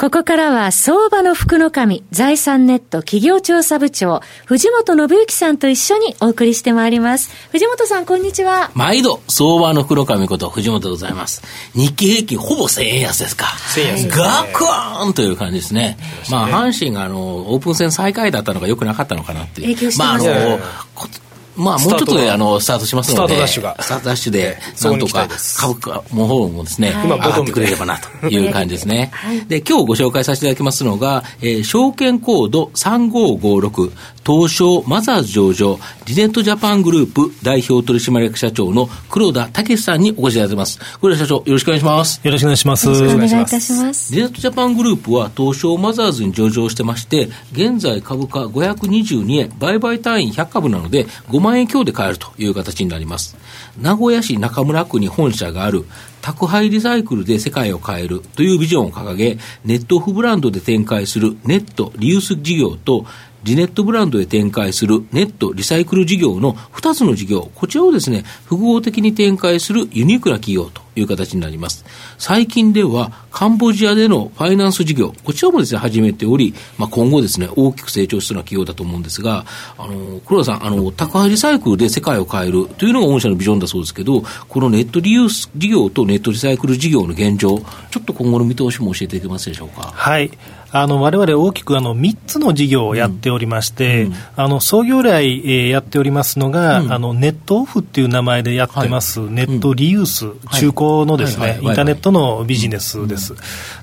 ここからは相場の福の神、財産ネット企業調査部長、藤本信之さんと一緒にお送りしてまいります。藤本さん、こんにちは。毎度、相場の福の神こと藤本でございます。日経平均ほぼ1000円安ですか。1000円安、ね。ガクーンという感じですね。まあ、阪神があの、オープン戦最下位だったのが良くなかったのかなっていう。影響してますね。まあ、あの、まあ、もうちょっとであのスタートしますので、スタートダッシュが。スタートダッシュで、なんとか株価の方もですね、今、上がってくれればなという感じですね。で、今日ご紹介させていただきますのが、えー、証券コード3556、東証マザーズ上場、リネットジャパングループ代表取締役社長の黒田武さんにお越しいただいています。黒田社長、よろしくお願いします。よろしくお願いします。よろしくお願いいたします。リネットジャパングループは東証マザーズに上場してまして、現在株価522円、売買単位100株なので、5万円強で買えるという形になります。名古屋市中村区に本社がある宅配リサイクルで世界を変えるというビジョンを掲げ、ネットオフブランドで展開するネットリユース事業とリネットブランドで展開するネットリサイクル事業の2つの事業、こちらをですね、複合的に展開するユニークな企業という形になります。最近では、カンボジアでのファイナンス事業、こちらもですね、始めており、まあ、今後ですね、大きく成長しそうな企業だと思うんですが、あの、黒田さん、あの、宅配リサイクルで世界を変えるというのが御社のビジョンだそうですけど、このネットリユース事業とネットリサイクル事業の現状、ちょっと今後の見通しも教えていけますでしょうか？はい。あの我々大きくあの3つの事業をやっておりまして、うん、あの創業来、えー、やっておりますのが、うん、あのネットオフっていう名前でやってます、はい、ネットリユース、うん、中古のですね、インターネットのビジネスです。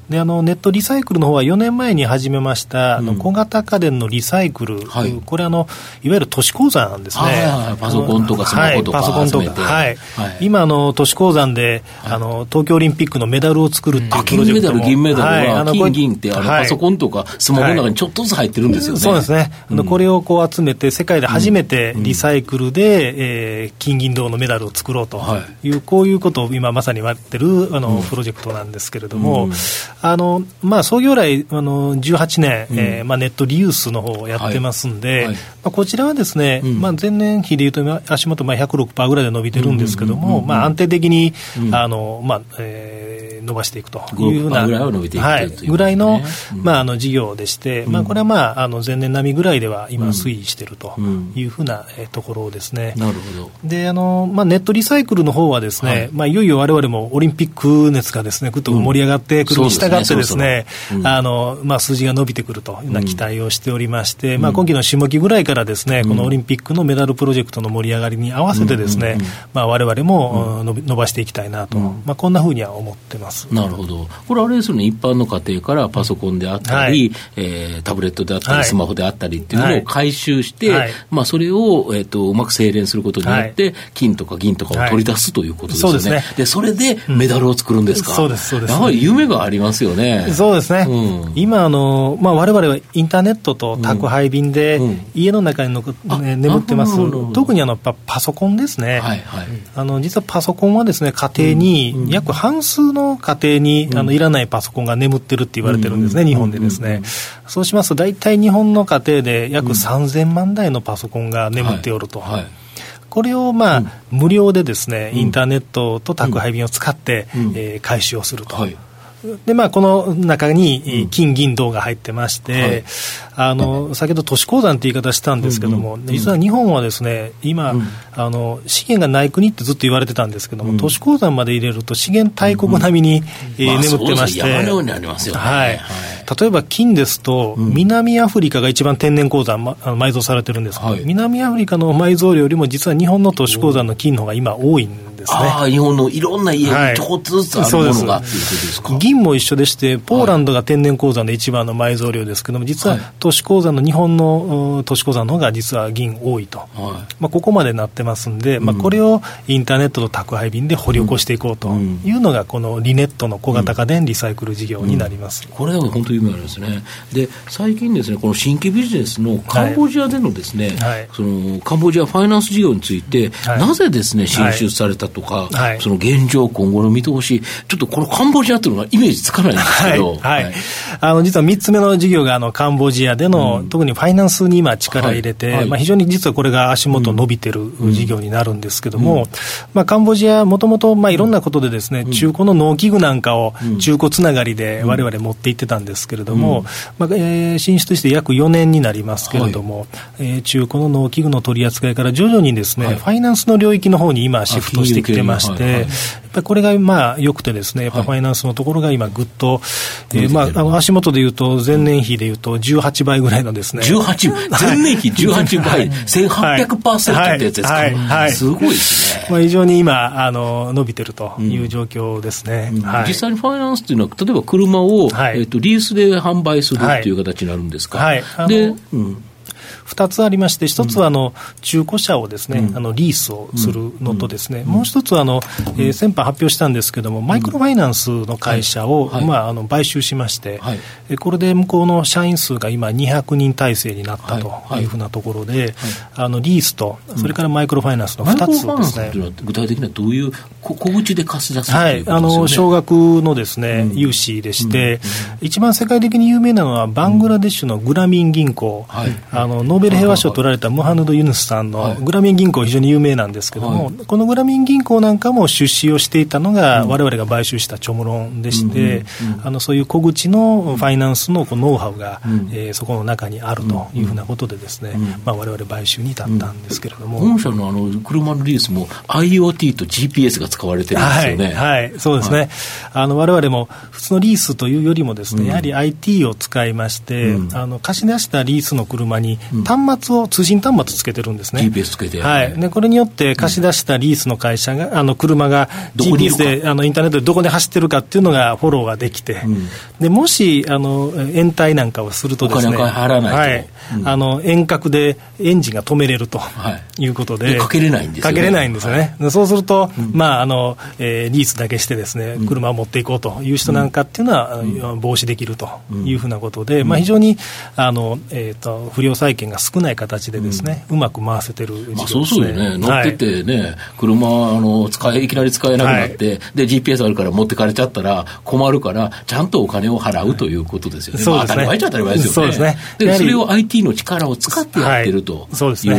であのネットリサイクルの方は4年前に始めました、あの小型家電のリサイクル、はい、これあの、いわゆる都市鉱山ですね、はいはい、パソコンとかスマホとか、はい、パソコンとか、はい、今の、都市鉱山で、あの、東京オリンピックのメダルを作るっていうプロジェクトも、金メダル、銀メダルは、金、銀ってあの、パソコンとかスマホの中にちょっとずつ入ってるんですよね。そうですね、うん、これをこう集めて、世界で初めてリサイクルで、えー、金銀銅のメダルを作ろうとい。う、こういうことを今まさにやってるあの、プロジェクトなんですけれども、あのまあまあ、創業来あの18年、うん、えー、まあ、ネットリユースの方をやってますんで、はいはい、まあ、こちらはですね、うん、まあ、前年比でいうと足元まあ106%ぐらいで伸びてるんですけども、まあ、安定的に、あのまあえー、伸ばしていくというようなぐらいは伸びていくはい、ぐらいの,、まあ、あの事業でして、まあ、これは、まあ、あの前年並みぐらいでは今推移しているというふうな、えところですね。なるほど。であの、まあ、ネットリサイクルの方はですね、はい。まあ、いよいよわれわれもオリンピック熱がですねぐっと盛り上がってくるに従ってですね、あのまあ、数字が伸びてくるというような期待をしておりまして、うん、まあ、今期の下期ぐらいからですね、このオリンピックのメダルプロジェクトの盛り上がりに合わせてですね、われわれも伸ばしていきたいなと、まあ、こんなふうには思ってます。なるほど、これ、あれですよね、一般の家庭からパソコンであったり、はい、えー、タブレットであったり、スマホであったりっていうのを回収して、はい、まあ、それを、えーと、うまく精錬することによって、金とか銀とかを取り出すということですよね。はい、で、ね、それでメダルを作るんですか、そうです、そうです。やはり夢がありますよね。そうですね。うん、今あの、まあ、われわれはインターネットと宅配便で、家の中にの、ね、眠ってます、特にあのパパソコンですね、はいはい、あの実はパソコンはですね家庭に、約半数の家庭に、あのいらないパソコンが眠ってるって言われてるんですね、日本でですね。そうしますと、大体日本の家庭で約3000万台のパソコンが眠っておると。はい。これをまあ、無料でですね、インターネットと宅配便を使って、え回収をすると。でまあ、この中に金、銀、銅が入ってまして、はい、あの先ほど都市鉱山って言い方したんですけども、うんうん、実は日本はですね今、うん、あの、資源がない国ってずっと言われてたんですけども、うん、都市鉱山まで入れると、資源大国並みに、え眠ってまして、はい、例えば金ですと、南アフリカが一番天然鉱山、ま、埋蔵されてるんですけど、はい、南アフリカの埋蔵量よりも、実は日本の都市鉱山の金の方が今、多いんですね。ああ、日本のいろんな家にちょこっとずつあるものが、ってい。銀も一緒でして、ポーランドが天然鉱山で一番の埋蔵量ですけども、実は都市鉱山の、日本の都市鉱山の方が実は銀多いと。はい、まあ、ここまでなってますんで、まあ、これをインターネットと宅配便で掘り起こしていこうというのが、このリネットの小型家電リサイクル事業になります。これは本当に夢あるんですね。で、最近ですね、この新規ビジネスのカンボジアでのですね、はい、そのカンボジアファイナンス事業について、なぜですね、進出されたととか、はい、その現状、今後の見通し、ちょっとこのカンボジアというのはイメージつかないんですけど、はい、はい、あの実は3つ目の事業があのカンボジアでの、うん、特にファイナンスに今、力入れて、はい、まあ、非常に実はこれが足元伸びてる事業になるんですけども、うん、まあ、カンボジア、もともといろんなことでですね、中古の農機具なんかを中古つながりでわれわれ持っていってたんですけれども、まあえー、進出して約4年になりますけれども、はい、えー、中古の農機具の取り扱いから徐々にですね、ファイナンスの領域の方に今、シフトしてきてまして、ぱりこれがまあ良くてですね、やっぱファイナンスのところが今、ぐっと、はい、えー、まあ、あの足元でいうと、前年比でいうと、18倍ぐらいのですね。18、前年比18倍、1800%ってやつですか、はい。はい、すごいですね。まあ、非常に今、あの伸びてるという状況ですね、うん。はい、実際にファイナンスっていうのは、例えば車を、はい、えーと、リースで販売するっていう形になるんですか？はい、で、うん2つありまして、1つはあの中古車をですね、あのリースをするのとですね、もう1つはあの、えー、先般発表したんですけれども、マイクロファイナンスの会社を、まあ、あの買収しまして、はい、これで向こうの社員数が今200人体制になったというふうなところで、あのリースと、それからマイクロファイナンスの2つですね。具体的にはどういう小口で貸し出すはい、あの少額のですね、融資でして、一番世界的に有名なのはバングラデシュのグラミン銀行、あのノーベル平和賞を取られたムハヌド・ユヌスさんのグラミン銀行、非常に有名なんですけども、はい、このグラミン銀行なんかも出資をしていたのが、われわれが買収したチョムロンでして、あのそういう小口のファイナンスのノウハウが、うえー、そこの中にあるというふうなことで、ですねわれわれ買収に至ったんですけれども。本社のあの車のリースも IoT と GPS が使われてるんですよね。はい、はい、そうですね。われわれも普通のリースというよりもですね、やはり IT を使いまして、あの貸し出したリースの車に端末を通信端末つけてるんですね。GPS つけて。はい。で、これによって貸し出したリースの会社が、あの、車が GPS で、あの、インターネットでどこで走ってるかっていうのがフォローができて、うん、で、もし、あの、延滞なんかをするとですね。はい。うん、あの、遠隔でエンジンが止めれるということで、はい、かけれないんですよね。かけれないんですよね。はい、そうすると、うん、まあ、あの、えー、リースだけしてですね、車を持っていこうという人なんかっていうのは、防止できるというふうなことで、まあ、非常に、あの、えっ、ー、と、不良債権が少ない形でですね、うまく回せてるね、まあ、そうそうよね、乗っててね、はい、車あの使え、いきなり使えなくなって、はい、で、GPS あるから持ってかれちゃったら困るから、ちゃんとお金を払うということですよね、はい、まあ、当たり前っちゃ当たり前ですよね。そうですね。でそれを IT の力を使ってやってると、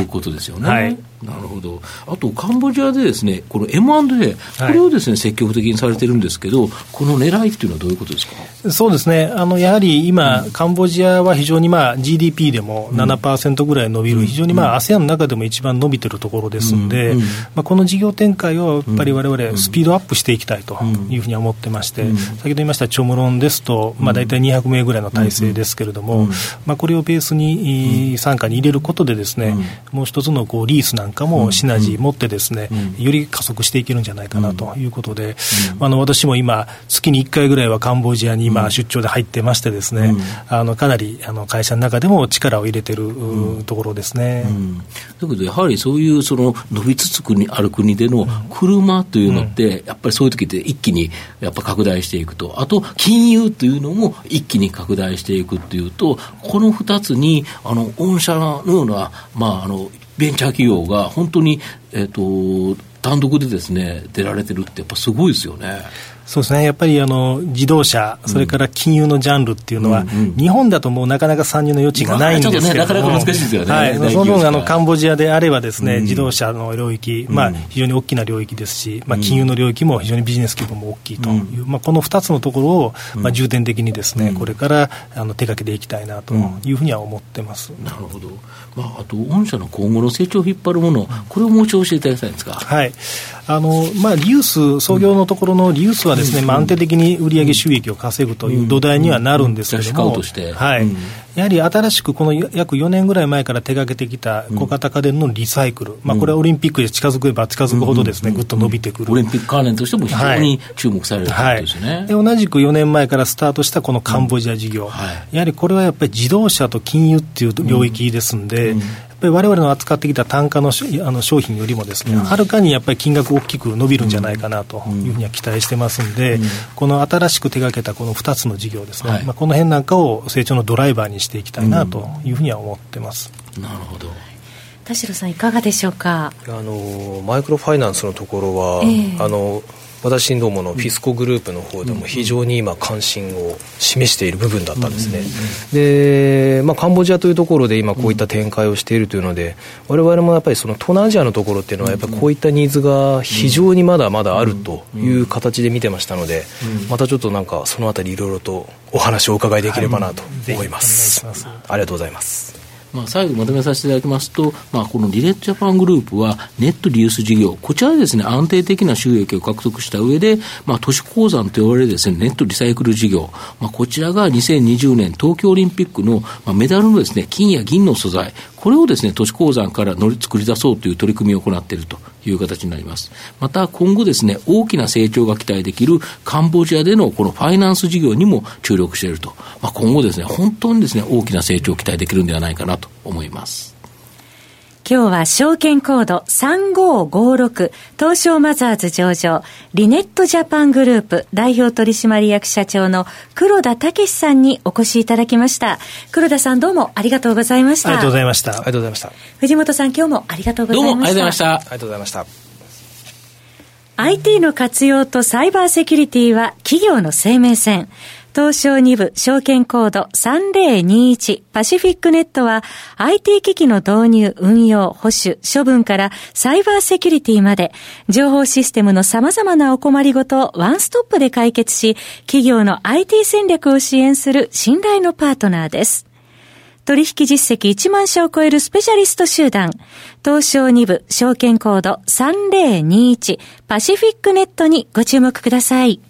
い。うことですよね。なるほど、あとカンボジアでですねこの M&A、これをですね、積極的にされてるんですけど、この狙いっていうのはどういうことですか？そうですね、あのやはり今、うん、カンボジアは非常に、まあ、GDP でも7%ぐらい伸びる、うん、非常に、まあ、ASEAN の中でも一番伸びてるところですんで、うん、まあ、この事業展開をやっぱりわれわれ、スピードアップしていきたいというふうに思ってまして、先ほど言いましたチョムロンですと、まあ、大体200名ぐらいの体制ですけれども、まあ、これをベースに傘下に入れることで、ですね、もう一つのこうリースなんかもシナジー持ってですね、より加速していけるんじゃないかなということで、あの私も今、月に1回ぐらいはカンボジアに今、出張で入ってましてですね、あのかなりあの会社の中でも力を入れてるところですね。だけどやはりそういうその伸びつつ国ある国での車というのって、やっぱりそういう時って一気にやっぱ拡大していくと、あと金融というのも一気に拡大していくっていうと、この2つにあの御社のような、まあ、あのベンチャー企業が本当に、えーと、単独でですね出られてるって、やっぱすごいですよね。そうですね、やっぱりあの自動車、それから金融のジャンルっていうのは、うんうん、日本だともうなかなか参入の余地がないんですけども、ね、なかなか難しいですよね、はい、その分あの、カンボジアであればですね、うん、自動車の領域、まあ、非常に大きな領域ですし、まあ、金融の領域も非常にビジネス規模も大きいと。いう、まあ、この2つのところを、まあ、重点的にですね、これからあの手掛けていきたいなというふうには思ってます。なるほど、まあ、あと、御社の今後の成長を引っ張るもの、これをもう一度教えていただきたいんですか。はいあのまあ、リユース、創業のところのリユースはですね、まあ、安定的に売上収益を稼ぐという土台にはなるんですけれども、はい、やはり新しくこの約4年ぐらい前から手がけてきた小型家電のリサイクル、まあ、これはオリンピックで近づけば近づくほどですね、ぐっと伸びてくる。オリンピック関連としても非常に注目されるというですね、はい、で同じく4年前からスタートしたこのカンボジア事業、やはりこれはやっぱり自動車と金融っていう領域ですんで、ぱりわれわれの扱ってきた単価のあの商品よりもですね、はるかにやっぱり金額大きく伸びるんじゃないかなというふうには期待してますんで、この新しく手がけたこの2つの事業ですね、はい、まあ、この辺なんかを成長のドライバーにしていきたいなというふうには思ってます。なるほど。田代さんいかがでしょうか？あのマイクロファイナンスのところは、えー、あの私どものフィスコグループの方でも非常に今関心を示している部分だったんですね、で、まあ、カンボジアというところで今こういった展開をしているというので我々もやっぱりその東南アジアのところっていうのはやっぱりこういったニーズが非常にまだまだあるという形で見てましたのでまたちょっとなんかそのあたりいろいろとお話をお伺いできればなと思い。ます、はい、ありがとうございますまあ、最後まとめさせていただきますと、まあ、このリレッジャパングループは、ネットリユース事業、こちらでですね、安定的な収益を獲得した上で、まあ、都市鉱山と言われるですね、ネットリサイクル事業、まあ、こちらが2020年東京オリンピックの、まあ、メダルのですね、金や銀の素材、これをですね、都市鉱山から乗り作り出そうという取り組みを行っているという形になります。また、今後ですね、大きな成長が期待できるカンボジアでのこのファイナンス事業にも注力していると。まあ、今後ですね、本当にですね、大きな成長を期待できるんではないかなと思います。今日は証券コード3556東証マザーズ上場リネットジャパングループ代表取締役社長の黒田武さんにお越しいただきました。黒田さんどうもありがとうございました。ありがとうございました。ありがとうございました。藤本さん今日もありがとうございました。どうもありがとうございました。ありがとうございました。IT の活用とサイバーセキュリティは企業の生命線。東証2部証券コード3021パシフィックネットは IT 機器の導入、運用、保守、処分からサイバーセキュリティまで情報システムの様々なお困りごとをワンストップで解決し企業の IT 戦略を支援する信頼のパートナーです。取引実績1万社を超えるスペシャリスト集団、東証2部証券コード3021パシフィックネットにご注目ください。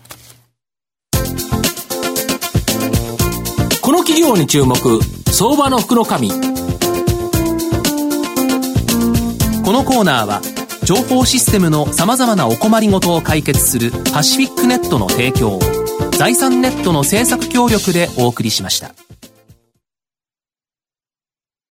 この企業に注目相場の福の神このコーナーは情報システムのさまざまなお困りごとを解決するパシフィックネットの提供を財産ネットの政策協力でお送りしました。